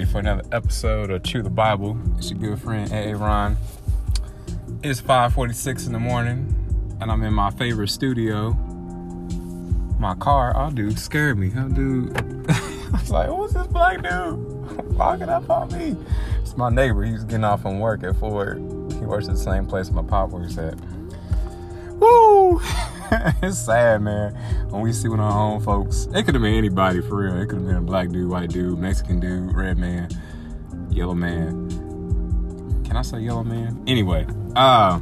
everybody, for another episode of Chew the Bible. It's your good friend A. Ron. It's 5:46 in the morning, and I'm in my favorite studio. My car, oh dude, scared me. Oh dude, I was like, who's this black dude walking up on me? It's my neighbor. He's getting off from work at Ford. He works at the same place my pop works at. It's sad, man. When we see one of our own folks, it could have been anybody for real. It could have been a black dude, white dude, Mexican dude, red man, yellow man. Can I say yellow man? Anyway, uh,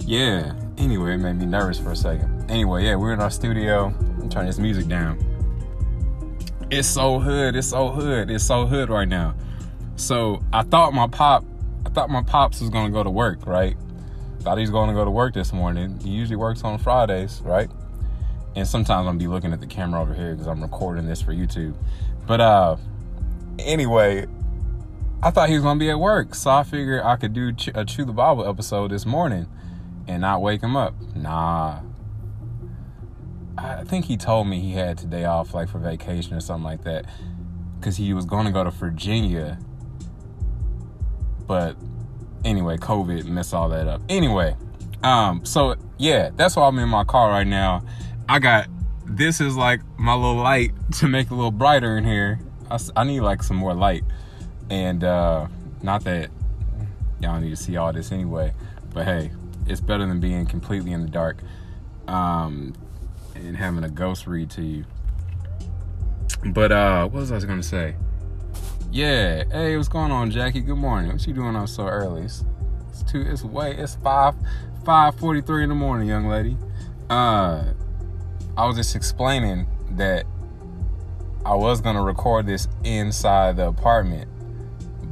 yeah. Anyway, it made me nervous for a second. Anyway, yeah, we're in our studio. I'm turning this music down. It's so hood. It's so hood. It's so hood right now. So I thought my pop, I thought my pops was gonna go to work, right? Thought he was going to go to work this morning. He usually works on Fridays, right? And sometimes I'm be looking at the camera over here because I'm recording this for YouTube. But uh, anyway, I thought he was gonna be at work, so I figured I could do a Chew the Bible episode this morning and not wake him up. Nah. I think he told me he had today off, like for vacation or something like that, because he was going to go to Virginia. But anyway, COVID messed all that up. Anyway, um, so yeah, that's why I'm in my car right now. I got this is like my little light to make a little brighter in here. I, I need like some more light, and uh, not that y'all need to see all this anyway, but hey, it's better than being completely in the dark um, and having a ghost read to you. But uh, what was I gonna say? Yeah. Hey, what's going on, Jackie? Good morning. What you doing up so early? It's, it's two. It's way. It's five. Five forty-three in the morning, young lady. Uh, I was just explaining that I was gonna record this inside the apartment,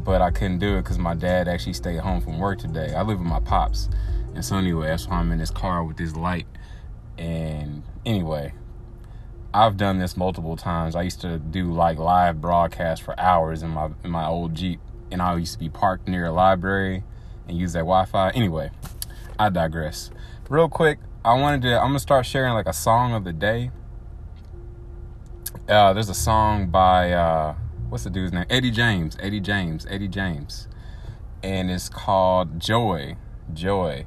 but I couldn't do it because my dad actually stayed home from work today. I live with my pops, and so anyway, that's why I'm in this car with this light. And anyway, I've done this multiple times. I used to do like live broadcasts for hours in my in my old Jeep, and I used to be parked near a library and use that Wi-Fi. Anyway, I digress. Real quick, I wanted to. I'm gonna start sharing like a song of the day. Uh, there's a song by uh, what's the dude's name? Eddie James. Eddie James. Eddie James, and it's called Joy. Joy.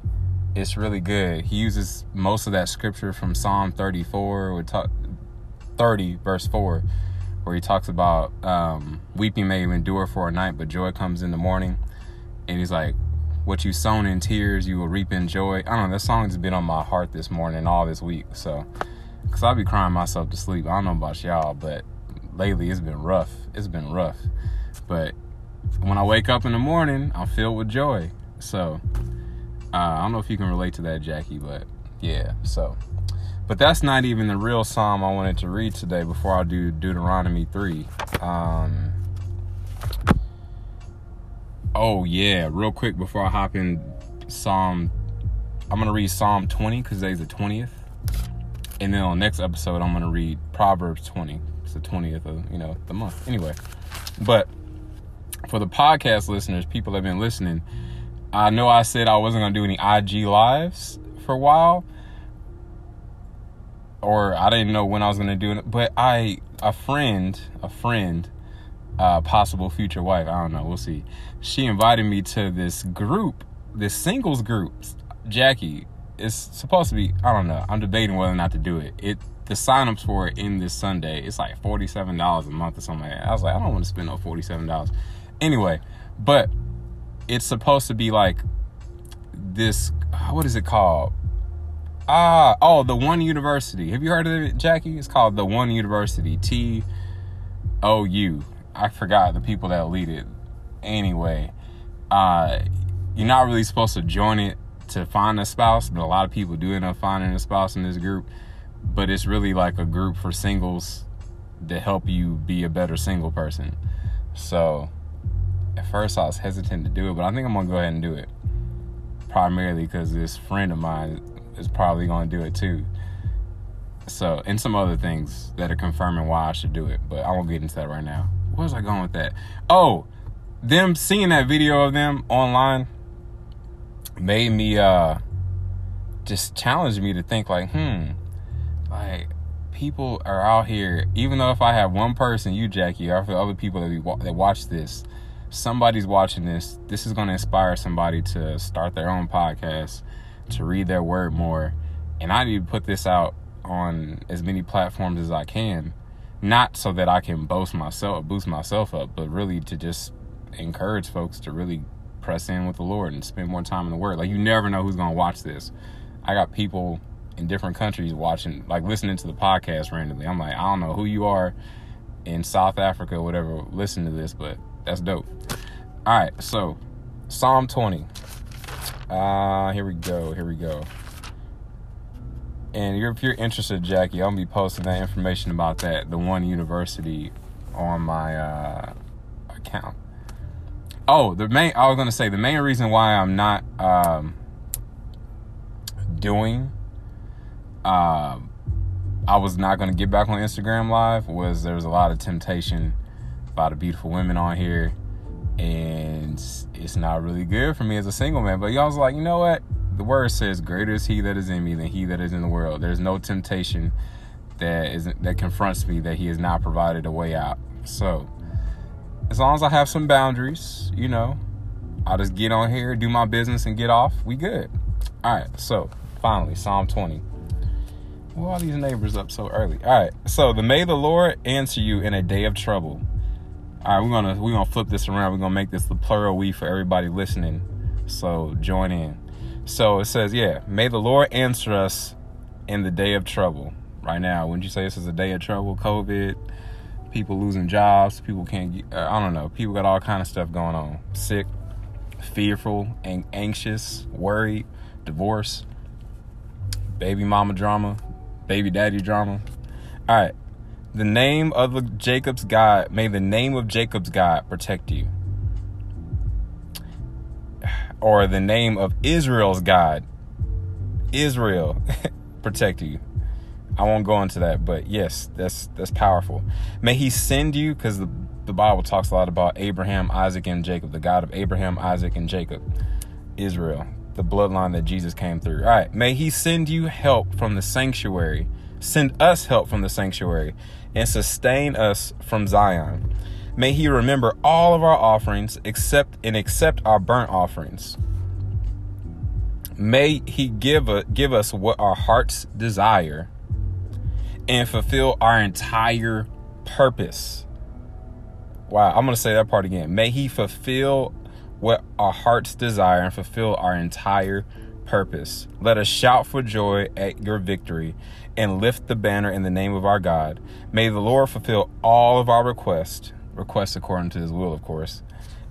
It's really good. He uses most of that scripture from Psalm 34. We talk 30, verse 4, where he talks about um, weeping may endure for a night, but joy comes in the morning. And he's like, What you sown in tears, you will reap in joy. I don't know, that song's been on my heart this morning, all this week. So, because I'll be crying myself to sleep. I don't know about y'all, but lately it's been rough. It's been rough. But when I wake up in the morning, I'm filled with joy. So, uh, I don't know if you can relate to that, Jackie, but yeah, so. But that's not even the real psalm I wanted to read today before I do Deuteronomy 3. Um, oh, yeah, real quick before I hop in Psalm, I'm going to read Psalm 20 because today's the 20th. And then on next episode, I'm going to read Proverbs 20. It's the 20th of, you know, the month. Anyway, but for the podcast listeners, people that have been listening, I know I said I wasn't going to do any IG lives for a while or I didn't know when I was gonna do it. But I, a friend, a friend, uh, possible future wife, I don't know, we'll see. She invited me to this group, this singles group. Jackie, it's supposed to be. I don't know. I'm debating whether or not to do it. It the signups for it in this Sunday. It's like forty seven dollars a month or something. Like I was like, I don't want to spend no forty seven dollars. Anyway, but it's supposed to be like this. What is it called? Ah, oh, the One University. Have you heard of it, Jackie? It's called the One University. T O U. I forgot the people that lead it. Anyway, uh, you're not really supposed to join it to find a spouse, but a lot of people do end up finding a spouse in this group. But it's really like a group for singles to help you be a better single person. So, at first I was hesitant to do it, but I think I'm gonna go ahead and do it. Primarily because this friend of mine is probably going to do it too. So, and some other things that are confirming why I should do it, but I won't get into that right now. Where was I going with that? Oh, them seeing that video of them online made me uh just challenge me to think like, hmm, like people are out here. Even though if I have one person, you Jackie, or for other people that that watch this, somebody's watching this. This is going to inspire somebody to start their own podcast, to read their word more, and I need to put this out on as many platforms as I can. Not so that I can boast myself, boost myself up, but really to just encourage folks to really press in with the Lord and spend more time in the Word. Like you never know who's gonna watch this. I got people in different countries watching, like listening to the podcast randomly. I'm like, I don't know who you are in South Africa whatever, listen to this, but that's dope. All right, so Psalm 20. Uh, here we go. Here we go. And if you're interested, Jackie, I'm gonna be posting that information about that, the one university, on my uh, account. Oh, the main I was gonna say the main reason why I'm not um, doing uh, I was not gonna get back on Instagram live was there was a lot of temptation by the beautiful women on here and it's not really good for me as a single man. But y'all was like, you know what? The word says, Greater is he that is in me than he that is in the world. There's no temptation that isn't that confronts me that he has not provided a way out. So as long as I have some boundaries, you know, I'll just get on here, do my business, and get off. We good. All right. So finally, Psalm 20. Why are these neighbors up so early? All right. So the may the Lord answer you in a day of trouble. All right, we're gonna we're gonna flip this around. We're gonna make this the plural we for everybody listening. So join in. So it says, yeah, may the Lord answer us in the day of trouble. Right now, wouldn't you say this is a day of trouble? COVID, people losing jobs, people can't get, uh, I don't know, people got all kind of stuff going on. Sick, fearful, and anxious, worried, divorce, baby mama drama, baby daddy drama. All right. The name of Jacob's God, may the name of Jacob's God protect you. Or the name of Israel's God, Israel, protect you. I won't go into that, but yes, that's that's powerful. May he send you, because the, the Bible talks a lot about Abraham, Isaac, and Jacob, the God of Abraham, Isaac, and Jacob, Israel, the bloodline that Jesus came through. All right, may he send you help from the sanctuary, send us help from the sanctuary, and sustain us from Zion. May he remember all of our offerings, accept and accept our burnt offerings. May he give, a, give us what our hearts desire and fulfill our entire purpose. Wow, I'm going to say that part again. May He fulfill what our hearts desire and fulfill our entire purpose. Let us shout for joy at your victory and lift the banner in the name of our God. May the Lord fulfill all of our requests, requests according to his will, of course.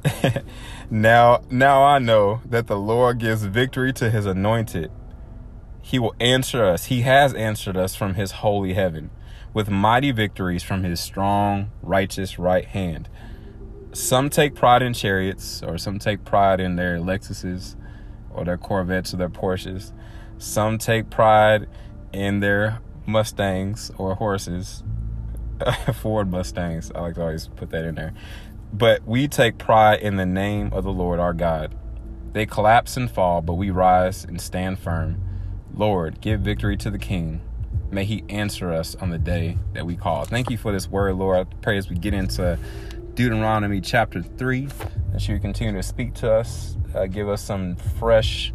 now, now I know that the Lord gives victory to his anointed. He will answer us. He has answered us from his holy heaven with mighty victories from his strong, righteous right hand. Some take pride in chariots, or some take pride in their Lexuses, or their Corvettes, or their Porsches. Some take pride in their Mustangs or horses, Ford Mustangs. I like to always put that in there. But we take pride in the name of the Lord our God. They collapse and fall, but we rise and stand firm. Lord, give victory to the King. May he answer us on the day that we call. Thank you for this word, Lord. I pray as we get into Deuteronomy chapter 3 that you continue to speak to us, uh, give us some fresh,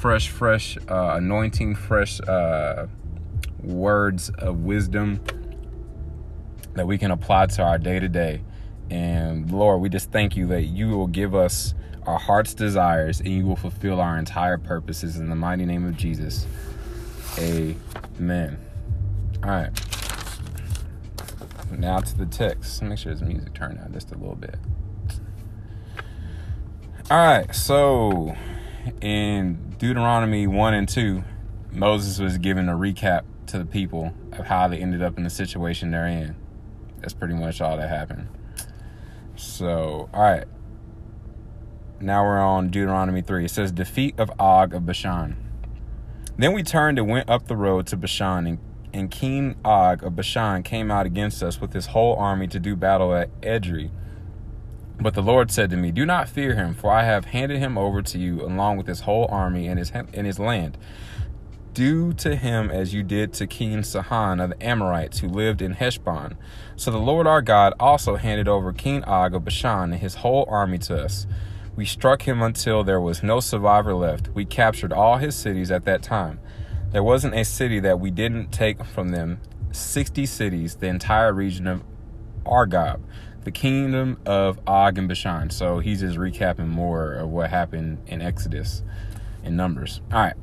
fresh, fresh uh, anointing, fresh uh, words of wisdom that we can apply to our day to day. And Lord, we just thank you that you will give us our heart's desires, and you will fulfill our entire purposes in the mighty name of Jesus. Amen. All right. Now to the text. Make sure his music turned out just a little bit. All right. So in Deuteronomy 1 and 2, Moses was given a recap to the people of how they ended up in the situation they're in. That's pretty much all that happened. So, all right. Now we're on Deuteronomy 3. It says, Defeat of Og of Bashan. Then we turned and went up the road to Bashan, and, and King Og of Bashan came out against us with his whole army to do battle at Edrei. But the Lord said to me, Do not fear him, for I have handed him over to you along with his whole army and his, and his land. do to him as you did to King Sihon of the Amorites who lived in Heshbon. So the Lord our God also handed over King Og of Bashan and his whole army to us. We struck him until there was no survivor left. We captured all his cities at that time. There wasn't a city that we didn't take from them. 60 cities, the entire region of Argob, the kingdom of Og and Bashan. So he's just recapping more of what happened in Exodus in Numbers. All right.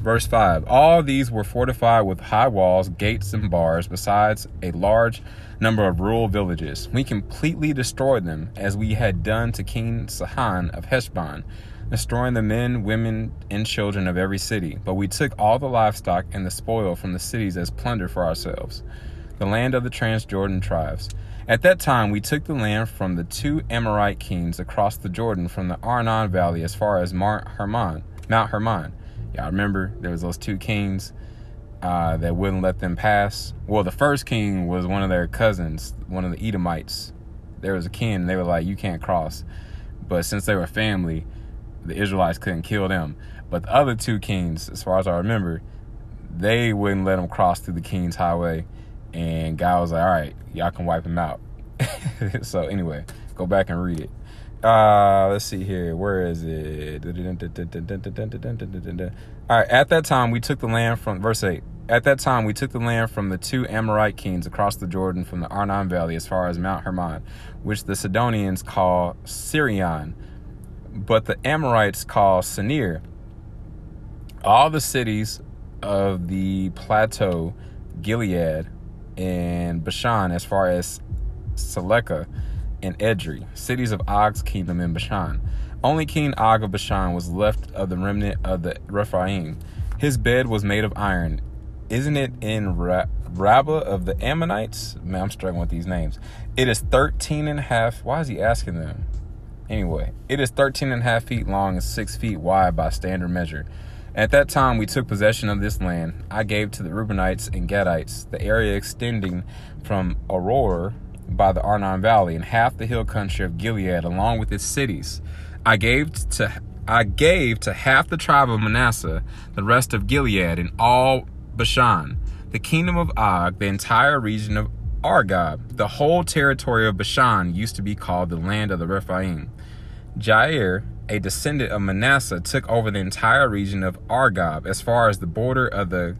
Verse 5 All these were fortified with high walls, gates, and bars, besides a large number of rural villages. We completely destroyed them, as we had done to King Sihon of Heshbon, destroying the men, women, and children of every city. But we took all the livestock and the spoil from the cities as plunder for ourselves, the land of the Transjordan tribes. At that time, we took the land from the two Amorite kings across the Jordan from the Arnon Valley as far as Mount Hermon. Mount Hermon. Y'all remember there was those two kings uh, that wouldn't let them pass. Well, the first king was one of their cousins, one of the Edomites. There was a king, and they were like, "You can't cross." But since they were family, the Israelites couldn't kill them. But the other two kings, as far as I remember, they wouldn't let them cross through the king's highway and God was like, all right, y'all can wipe him out. so anyway, go back and read it. Uh, let's see here. Where is it? All right. At that time, we took the land from verse eight. At that time, we took the land from the two Amorite kings across the Jordan from the Arnon Valley as far as Mount Hermon, which the Sidonians call Sirion, but the Amorites call Senir. All the cities of the plateau, Gilead, and Bashan as far as Salecah and Edrei, cities of Og's kingdom in Bashan. Only King Og of Bashan was left of the remnant of the Rephaim. His bed was made of iron. Isn't it in Ra- Rabbah of the Ammonites? Man, I'm struggling with these names. It is 13 and a half. Why is he asking them? Anyway, it is 13 and a half feet long and 6 feet wide by standard measure. At that time, we took possession of this land. I gave to the Reubenites and Gadites the area extending from Aroer by the Arnon Valley and half the hill country of Gilead, along with its cities. I gave to I gave to half the tribe of Manasseh the rest of Gilead and all Bashan, the kingdom of Og, the entire region of Argob. The whole territory of Bashan used to be called the land of the Rephaim. Jair a descendant of Manasseh, took over the entire region of Argob as far as the border of the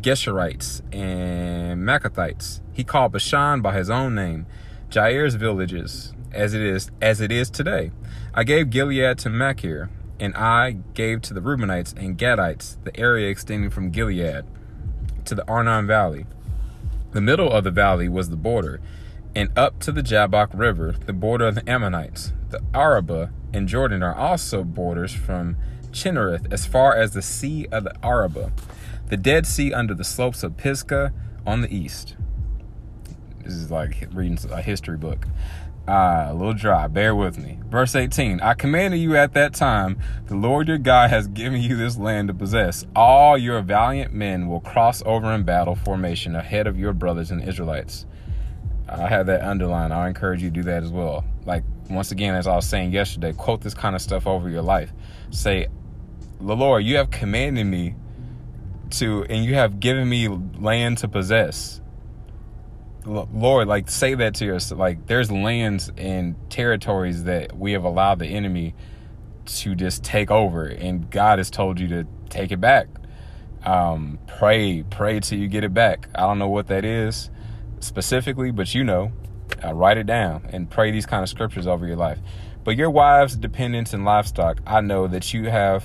Geshurites and Maacathites. He called Bashan by his own name, Jair's villages, as it is as it is today. I gave Gilead to Machir, and I gave to the Reubenites and Gadites the area extending from Gilead to the Arnon Valley. The middle of the valley was the border, and up to the Jabbok River, the border of the Ammonites. The Arabah and Jordan are also borders from Chinnereth as far as the Sea of the Arabah, the Dead Sea under the slopes of Pisgah on the east. This is like reading a history book. Ah, a little dry. Bear with me. Verse 18 I commanded you at that time, the Lord your God has given you this land to possess. All your valiant men will cross over in battle formation ahead of your brothers and Israelites. I have that underlined. I encourage you to do that as well. Like, once again, as I was saying yesterday, quote this kind of stuff over your life. Say, Lord, you have commanded me to, and you have given me land to possess. Lord, like, say that to yourself. Like, there's lands and territories that we have allowed the enemy to just take over, and God has told you to take it back. Um, pray, pray till you get it back. I don't know what that is specifically, but you know, uh, write it down and pray these kind of scriptures over your life. But your wives, dependents, and livestock, I know that you have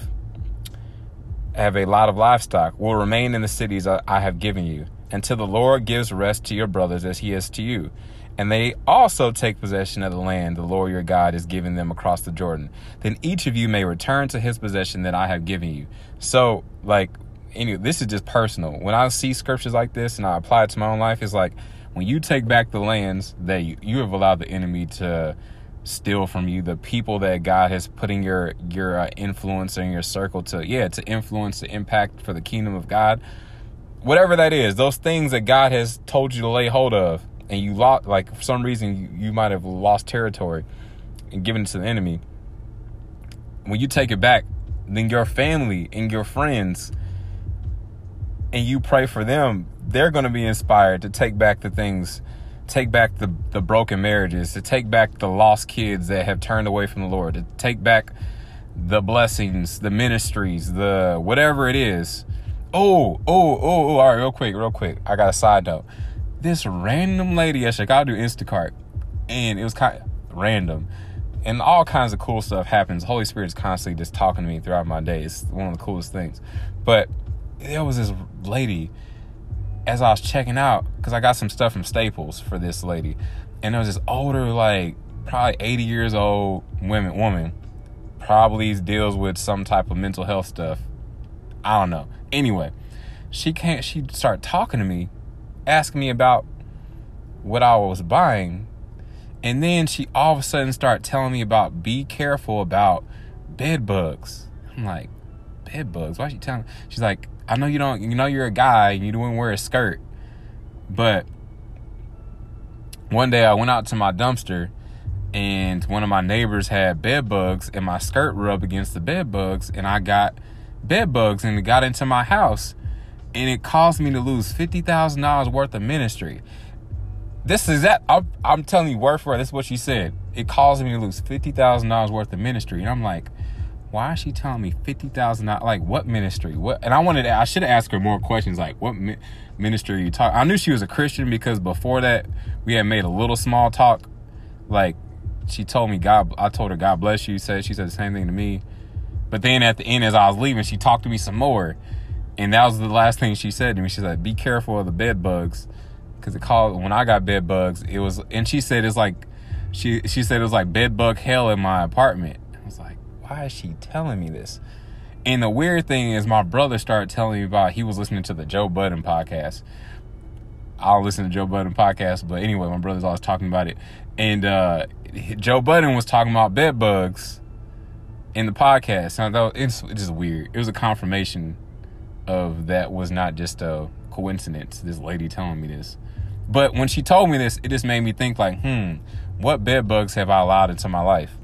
have a lot of livestock will remain in the cities I, I have given you until the Lord gives rest to your brothers as he is to you. And they also take possession of the land the Lord your God is giving them across the Jordan. Then each of you may return to his possession that I have given you. So, like, anyway, this is just personal. When I see scriptures like this and I apply it to my own life, it's like, when you take back the lands that you, you have allowed the enemy to steal from you, the people that God has put in your your uh, influence in your circle to yeah to influence the impact for the kingdom of God, whatever that is, those things that God has told you to lay hold of, and you lost like for some reason you, you might have lost territory and given it to the enemy. When you take it back, then your family and your friends and you pray for them, they're going to be inspired to take back the things, take back the, the broken marriages, to take back the lost kids that have turned away from the Lord, to take back the blessings, the ministries, the whatever it is. Oh, oh, oh, oh, all right, real quick, real quick. I got a side note. This random lady at Chicago Instacart, and it was kind of random and all kinds of cool stuff happens. Holy Spirit is constantly just talking to me throughout my day. It's one of the coolest things. But there was this lady as I was checking out because I got some stuff from Staples for this lady, and there was this older, like probably 80 years old women woman, probably deals with some type of mental health stuff. I don't know. Anyway, she can't. She started talking to me, asking me about what I was buying and then she all of a sudden start telling me about be careful about bed bugs. I'm like, bed bugs? Why is she telling me? She's like, I know you don't you know you're a guy and you don't wear a skirt. But one day I went out to my dumpster and one of my neighbors had bed bugs and my skirt rubbed against the bed bugs and I got bed bugs and it got into my house and it caused me to lose $50,000 worth of ministry. This is that. I'm, I'm telling you, word for word, this is what she said. It caused me to lose $50,000 worth of ministry. And I'm like, why is she telling me $50,000? Like, what ministry? What? And I wanted to, I should have asked her more questions like, what mi- ministry are you talking? I knew she was a Christian because before that, we had made a little small talk. Like, she told me, God, I told her, God bless you. Said, she said the same thing to me. But then at the end, as I was leaving, she talked to me some more. And that was the last thing she said to me. She said, be careful of the bed bugs because it called when I got bed bugs. It was, and she said it's like, she she said it was like bed bug hell in my apartment. Why is she telling me this? And the weird thing is, my brother started telling me about he was listening to the Joe Budden podcast. I listen to Joe Budden podcast, but anyway, my brother's always talking about it. And uh, Joe Budden was talking about bed bugs in the podcast. And I thought it's just weird. It was a confirmation of that was not just a coincidence. This lady telling me this. But when she told me this, it just made me think like, hmm, what bed bugs have I allowed into my life?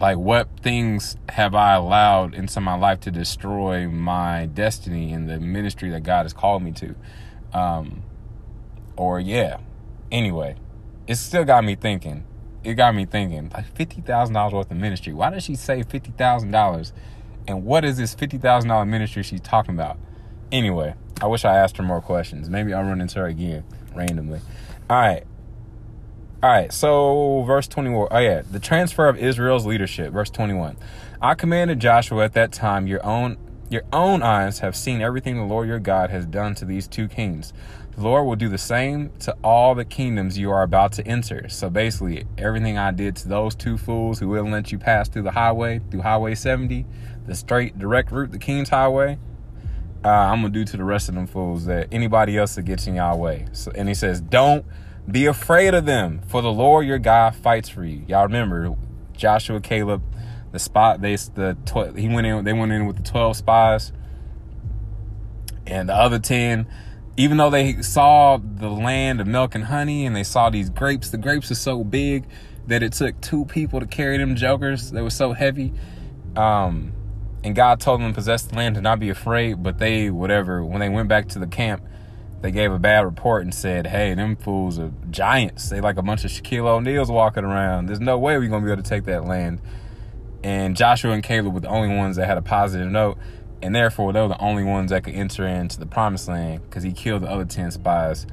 Like what things have I allowed into my life to destroy my destiny and the ministry that God has called me to? Um, or yeah. Anyway, it still got me thinking. It got me thinking, like fifty thousand dollars worth of ministry. Why does she say fifty thousand dollars? And what is this fifty thousand dollar ministry she's talking about? Anyway, I wish I asked her more questions. Maybe I'll run into her again randomly. All right. All right. So, verse 21. Oh, yeah. The transfer of Israel's leadership. Verse 21. I commanded Joshua at that time, your own your own eyes have seen everything the Lord your God has done to these two kings. The Lord will do the same to all the kingdoms you are about to enter. So basically, everything I did to those two fools who wouldn't let you pass through the highway, through Highway 70, the straight, direct route, the King's Highway, uh, I'm gonna do to the rest of them fools that anybody else that gets in y'all way. So, and he says, don't be afraid of them, for the Lord your God fights for you. Y'all remember Joshua, Caleb, the spot they the tw- he went in. They went in with the twelve spies, and the other ten. Even though they saw the land of milk and honey, and they saw these grapes, the grapes are so big that it took two people to carry them jokers. They were so heavy. Um, and God told them to possess the land to not be afraid, but they, whatever, when they went back to the camp, they gave a bad report and said, hey, them fools are giants. They like a bunch of Shaquille O'Neals walking around. There's no way we're going to be able to take that land. And Joshua and Caleb were the only ones that had a positive note. And therefore, they were the only ones that could enter into the promised land because he killed the other 10 spies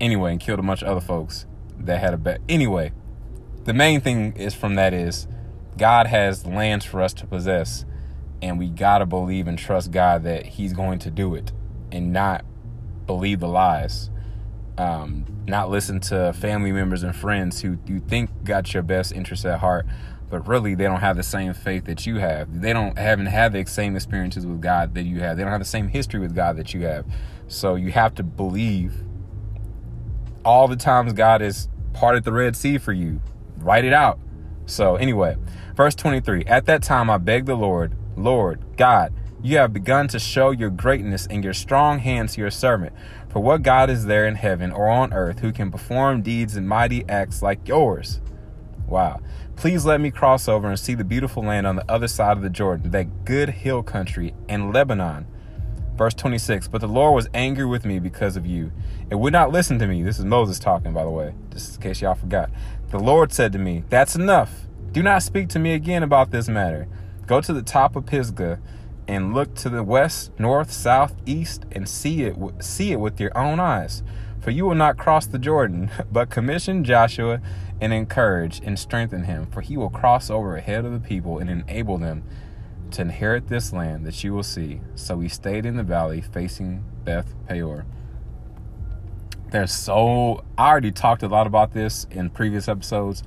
anyway and killed a bunch of other folks that had a bet. Anyway, the main thing is from that is God has lands for us to possess and we gotta believe and trust God that He's going to do it, and not believe the lies. Um, not listen to family members and friends who you think got your best interest at heart, but really they don't have the same faith that you have. They don't haven't had the same experiences with God that you have. They don't have the same history with God that you have. So you have to believe all the times God has parted the Red Sea for you. Write it out. So anyway, verse 23. At that time I begged the Lord Lord God, you have begun to show your greatness and your strong hand to your servant. For what God is there in heaven or on earth who can perform deeds and mighty acts like yours? Wow. Please let me cross over and see the beautiful land on the other side of the Jordan, that good hill country, and Lebanon. Verse 26 But the Lord was angry with me because of you and would not listen to me. This is Moses talking, by the way, just in case y'all forgot. The Lord said to me, That's enough. Do not speak to me again about this matter. Go to the top of Pisgah and look to the west, north, south, east, and see it see it with your own eyes. For you will not cross the Jordan, but commission Joshua and encourage and strengthen him, for he will cross over ahead of the people and enable them to inherit this land that you will see. So he stayed in the valley facing Beth Peor. There's so I already talked a lot about this in previous episodes,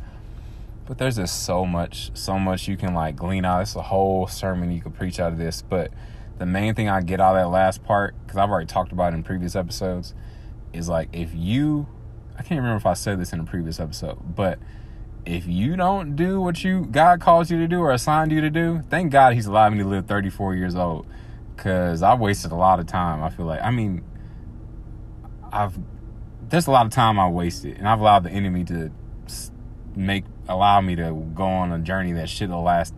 but there's just so much, so much you can like glean out. It's a whole sermon you could preach out of this. But the main thing I get out of that last part, because I've already talked about it in previous episodes, is like if you I can't remember if I said this in a previous episode, but if you don't do what you God calls you to do or assigned you to do, thank God He's allowed me to live 34 years old. Cause I've wasted a lot of time. I feel like I mean, I've there's a lot of time I wasted, and I've allowed the enemy to make allow me to go on a journey that have last.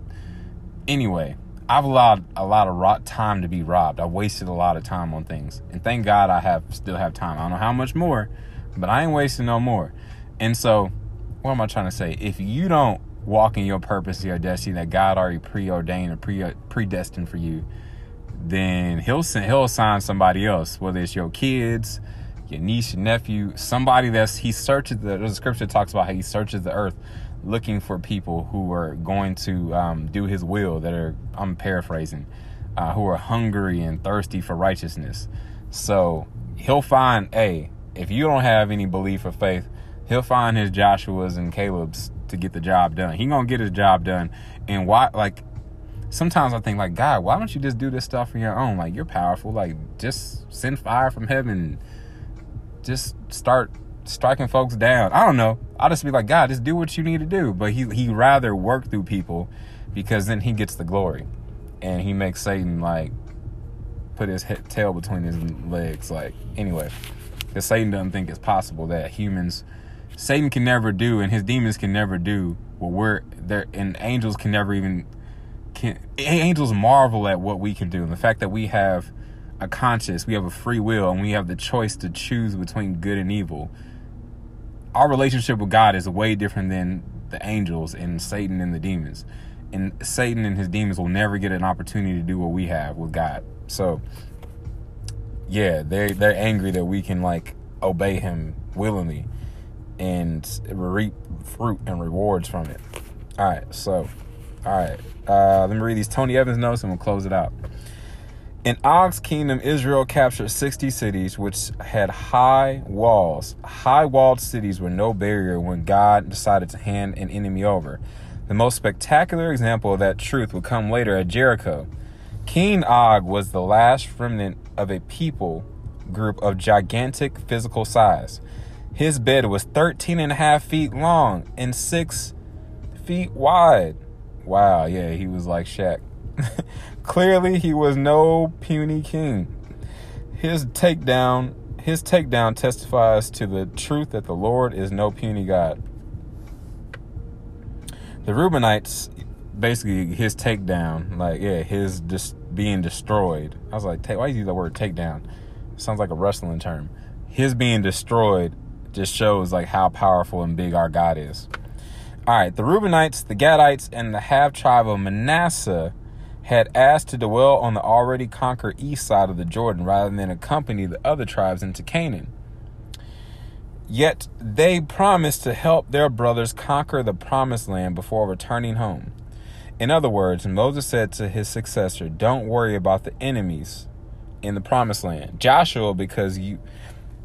Anyway, I've allowed a lot of rot time to be robbed. I wasted a lot of time on things, and thank God I have still have time. I don't know how much more, but I ain't wasting no more. And so what am I trying to say? If you don't walk in your purpose, your destiny that God already preordained or pre predestined for you, then he'll send, he'll assign somebody else, whether it's your kids, your niece, your nephew, somebody that's he searches the, the scripture talks about how he searches the earth looking for people who are going to um, do his will that are I'm paraphrasing, uh, who are hungry and thirsty for righteousness. So he'll find a if you don't have any belief or faith, he'll find his Joshua's and Caleb's to get the job done. He gonna get his job done. And why like sometimes I think like God, why don't you just do this stuff for your own? Like you're powerful. Like just send fire from heaven. Just start striking folks down. I don't know. I'll just be like, God, just do what you need to do. But he he rather work through people because then he gets the glory. And he makes Satan like put his head, tail between his legs. Like anyway, because Satan doesn't think it's possible that humans Satan can never do, and his demons can never do what we're there, and angels can never even. Can angels marvel at what we can do, and the fact that we have a conscience, we have a free will, and we have the choice to choose between good and evil. Our relationship with God is way different than the angels and Satan and the demons. And Satan and his demons will never get an opportunity to do what we have with God. So, yeah, they they're angry that we can like obey him willingly and reap fruit and rewards from it. All right, so, all right, uh, let me read these Tony Evans notes and we'll close it out. In Og's kingdom, Israel captured 60 cities which had high walls. High walled cities were no barrier when God decided to hand an enemy over. The most spectacular example of that truth would come later at Jericho. King Og was the last remnant of a people group of gigantic physical size. His bed was 13 and a half feet long and 6 feet wide. Wow, yeah, he was like Shaq. Clearly, he was no puny king. His takedown, his takedown testifies to the truth that the Lord is no puny God. The Reubenites, basically, his takedown, like yeah, his just being destroyed. I was like, why do you use the word takedown? Sounds like a wrestling term. His being destroyed just shows like how powerful and big our God is. All right, the Reubenites, the Gadites, and the half tribe of Manasseh had asked to dwell on the already conquered east side of the Jordan rather than accompany the other tribes into Canaan. Yet they promised to help their brothers conquer the promised land before returning home. In other words, Moses said to his successor, Don't worry about the enemies in the promised land. Joshua, because you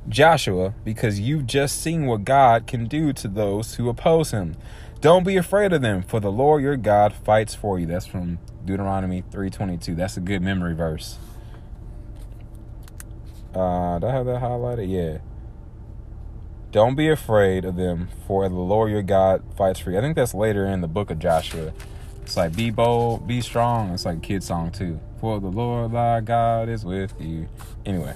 Joshua, because you've just seen what God can do to those who oppose him. Don't be afraid of them, for the Lord your God fights for you. That's from Deuteronomy 3:22. That's a good memory verse. Uh, do I have that highlighted? Yeah. Don't be afraid of them, for the Lord your God fights for you. I think that's later in the book of Joshua. It's like be bold, be strong. It's like a kid song too. For the Lord thy God is with you. Anyway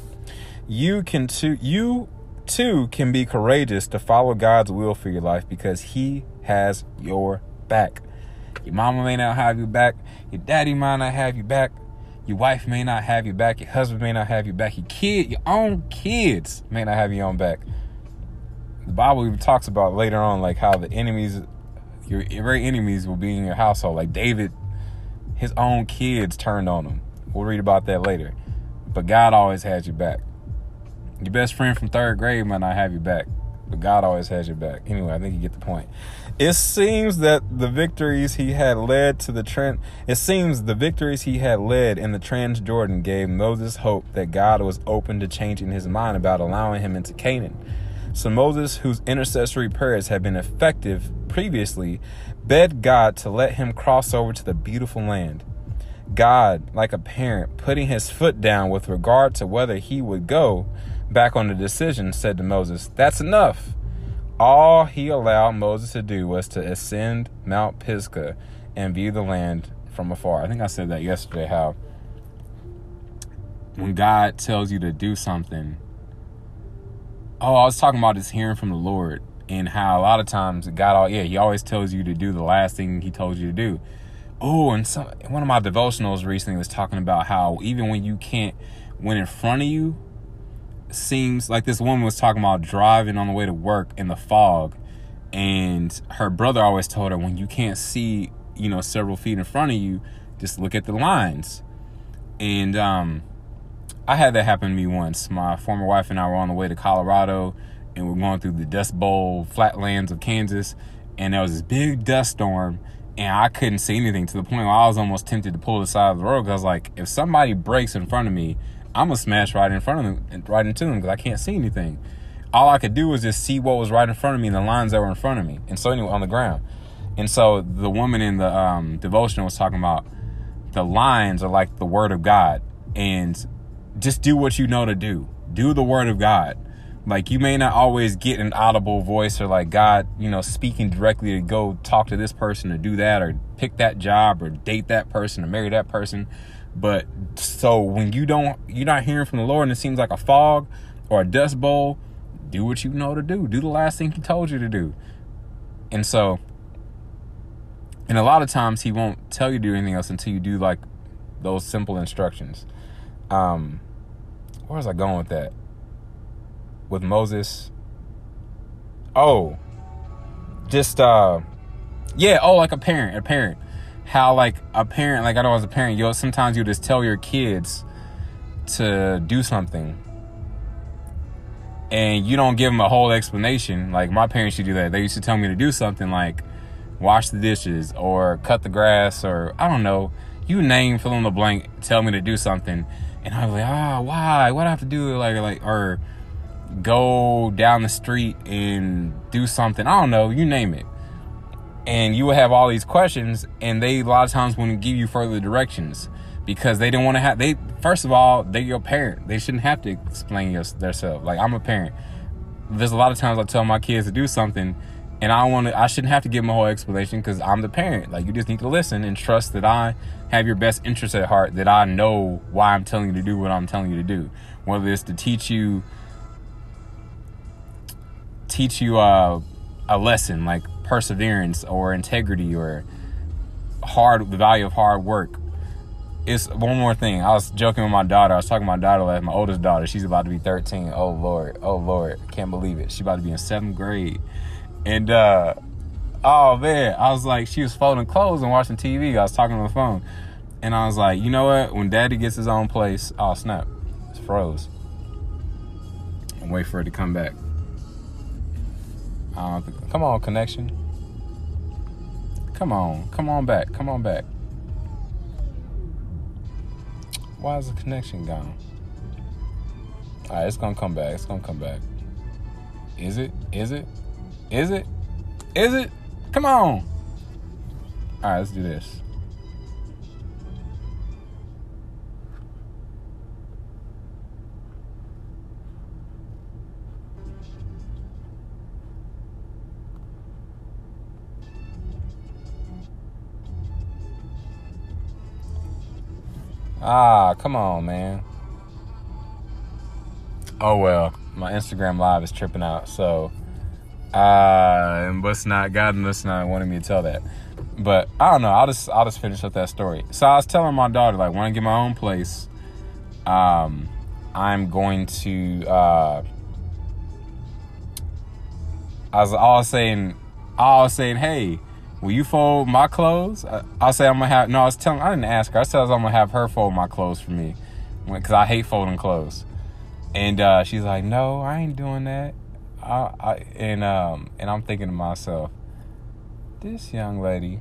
you can too you too can be courageous to follow God's will for your life because he has your back. Your mama may not have you back, your daddy might not have you back, Your wife may not have you back. Your husband may not have you back. Your kid, your own kids may not have you on back. The Bible even talks about later on, like how the enemies, your very enemies, will be in your household. Like David, his own kids turned on him. We'll read about that later. But God always has you back. Your best friend from third grade might not have you back, but God always has your back. Anyway, I think you get the point. It seems that the victories he had led to the Trent it seems the victories he had led in the Transjordan gave Moses hope that God was open to changing his mind about allowing him into Canaan. So Moses, whose intercessory prayers had been effective previously, begged God to let him cross over to the beautiful land. God, like a parent, putting his foot down with regard to whether he would go back on the decision, said to Moses, That's enough. All he allowed Moses to do was to ascend Mount Pisgah and view the land from afar. I think I said that yesterday how when God tells you to do something, oh, I was talking about just hearing from the Lord and how a lot of times God, all yeah, He always tells you to do the last thing He told you to do. Oh, and some one of my devotionals recently was talking about how even when you can't, when in front of you, seems like this woman was talking about driving on the way to work in the fog. And her brother always told her when you can't see you know several feet in front of you just look at the lines. And um i had that happen to me once. My former wife and i were on the way to colorado and we're going through the dust bowl flatlands of kansas and there was this big dust storm and i couldn't see anything to the point where i was almost tempted to pull the side of the road because like if somebody breaks in front of me I'm gonna smash right in front of them, right into them because I can't see anything. All I could do was just see what was right in front of me and the lines that were in front of me, and so anyway on the ground. And so the woman in the um, devotion was talking about the lines are like the word of God, and just do what you know to do. Do the word of God. Like you may not always get an audible voice or like God, you know, speaking directly to go talk to this person or do that or pick that job or date that person or marry that person but so when you don't, you're not hearing from the Lord and it seems like a fog or a dust bowl, do what you know to do. Do the last thing He told you to do. And so, and a lot of times He won't tell you to do anything else until you do like those simple instructions. Um, where was I going with that? With Moses? Oh, just uh, yeah. Oh, like a parent, a parent how like a parent, like I know as a parent, you sometimes you just tell your kids to do something and you don't give them a whole explanation. Like my parents used to do that. They used to tell me to do something like wash the dishes or cut the grass or I don't know. You name fill in the blank, tell me to do something. And I was like, ah, why? What I have to do? Like, like, or go down the street and do something. I don't know. You name it and you will have all these questions and they a lot of times to give you further directions because they don't want to have they first of all they're your parent. They shouldn't have to explain your, themselves like i'm a parent. There's a lot of times i tell my kids to do something and i want to i shouldn't have to give them a whole explanation because i'm the parent. Like you just need to listen and trust that i have your best interest at heart that i know why i'm telling you to do what i'm telling you to do. Whether it's to teach you teach you uh, a lesson like perseverance or integrity or hard the value of hard work. It's one more thing. I was joking with my daughter. I was talking to my daughter last, my oldest daughter. She's about to be 13. Oh Lord. Oh Lord. Can't believe it. She's about to be in seventh grade. And uh oh man, I was like, she was folding clothes and watching TV. I was talking on the phone. And I was like, you know what? When daddy gets his own place, I'll snap. It's froze. And wait for it to come back. come on, connection. Come on, come on back, come on back. Why is the connection gone? All right, it's gonna come back. It's gonna come back. Is it? Is it? Is it? Is it? Come on. All right, let's do this. Ah, come on, man. Oh well, my Instagram live is tripping out. So, uh, and what's not God and what's not wanting me to tell that. but I don't know. I'll just I'll just finish up that story. So I was telling my daughter like when I get my own place, um, I'm going to. Uh, I was all saying, was saying, hey, will you fold my clothes? I, I say I'm gonna have. No, I was telling. I didn't ask her. I said I am gonna have her fold my clothes for me, because I hate folding clothes. And uh, she's like, no, I ain't doing that. I, I and um and I'm thinking to myself, this young lady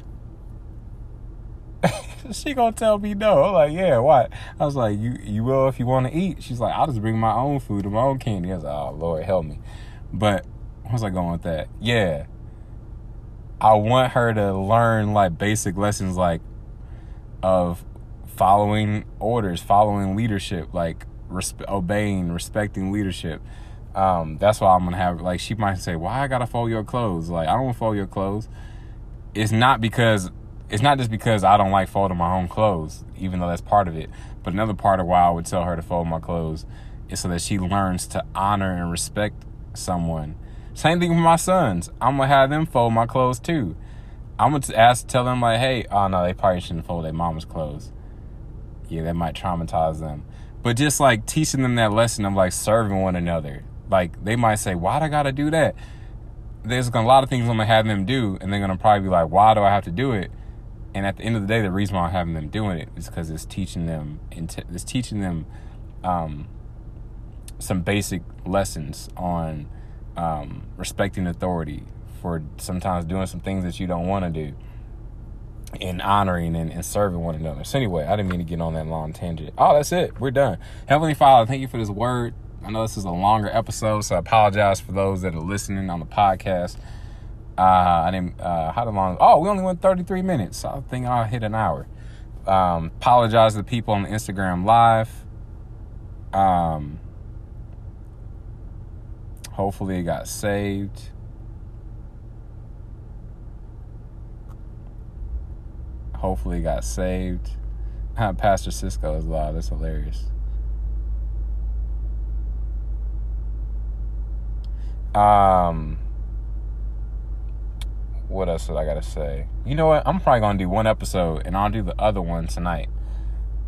she gonna tell me no. I'm like, yeah, why? I was like, you you will if you want to eat. She's like, I'll just bring my own food and my own candy. I was like, oh Lord, help me. But what's I going with that? Yeah, I want her to learn like basic lessons like of following orders, following leadership, like resp- obeying, respecting leadership. Um, that's why I'm gonna have like she might say, "Why I gotta fold your clothes?" Like I don't fold your clothes. It's not because it's not just because I don't like folding my own clothes, even though that's part of it. But another part of why I would tell her to fold my clothes is so that she learns to honor and respect someone. Same thing with my sons. I'm gonna have them fold my clothes too. I'm gonna ask, tell them like, hey, oh no, they probably shouldn't fold their mama's clothes. Yeah, that might traumatize them. But just like teaching them that lesson of like serving one another. Like they might say, why'd I gotta do that? There's a lot of things I'm gonna have them do, and they're gonna probably be like, why do I have to do it? and at the end of the day, the reason why I'm having them doing it is because it's teaching them, it's teaching them um, some basic lessons on um, respecting authority for sometimes doing some things that you don't want to do and honoring and, and, serving one another. So anyway, I didn't mean to get on that long tangent. Oh, that's it. We're done. Heavenly Father, thank you for this word. I know this is a longer episode, so I apologize for those that are listening on the podcast. Uh, I didn't. Uh, how long? Oh, we only went 33 minutes. I think I hit an hour. Um, apologize to the people on the Instagram live. Um, hopefully it got saved. Hopefully it got saved. Pastor Cisco is live. That's hilarious. Um what else did I gotta say? You know what? I'm probably gonna do one episode and I'll do the other one tonight.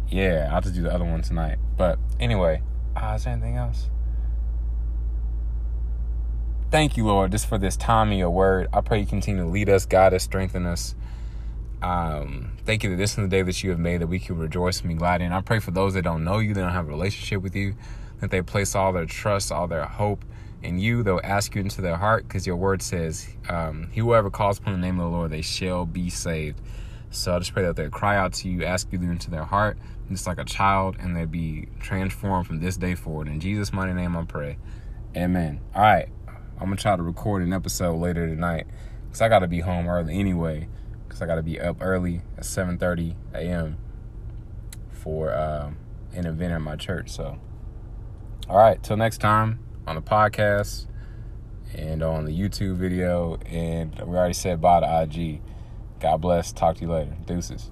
Yeah, I'll just do the other one tonight. But anyway, uh, is there anything else? Thank you, Lord, just for this time in your word. I pray you continue to lead us, guide us, strengthen us. Um, thank you that this is the day that you have made that we can rejoice and be glad in. I pray for those that don't know you, that don't have a relationship with you, that they place all their trust, all their hope in you, they'll ask you into their heart because your word says, um, whoever calls upon the name of the Lord, they shall be saved. So I just pray that they cry out to you, ask you into their heart, just like a child, and they be transformed from this day forward. In Jesus' mighty name, I pray. Amen. All right. I'm to try to record an episode later tonight because I got to be home early anyway because I got to be up early at 7.30 a.m. for uh, an event at my church. So, all right. Till next time on the podcast and on the YouTube video. And we already said bye to IG. God bless. Talk to you later. Deuces.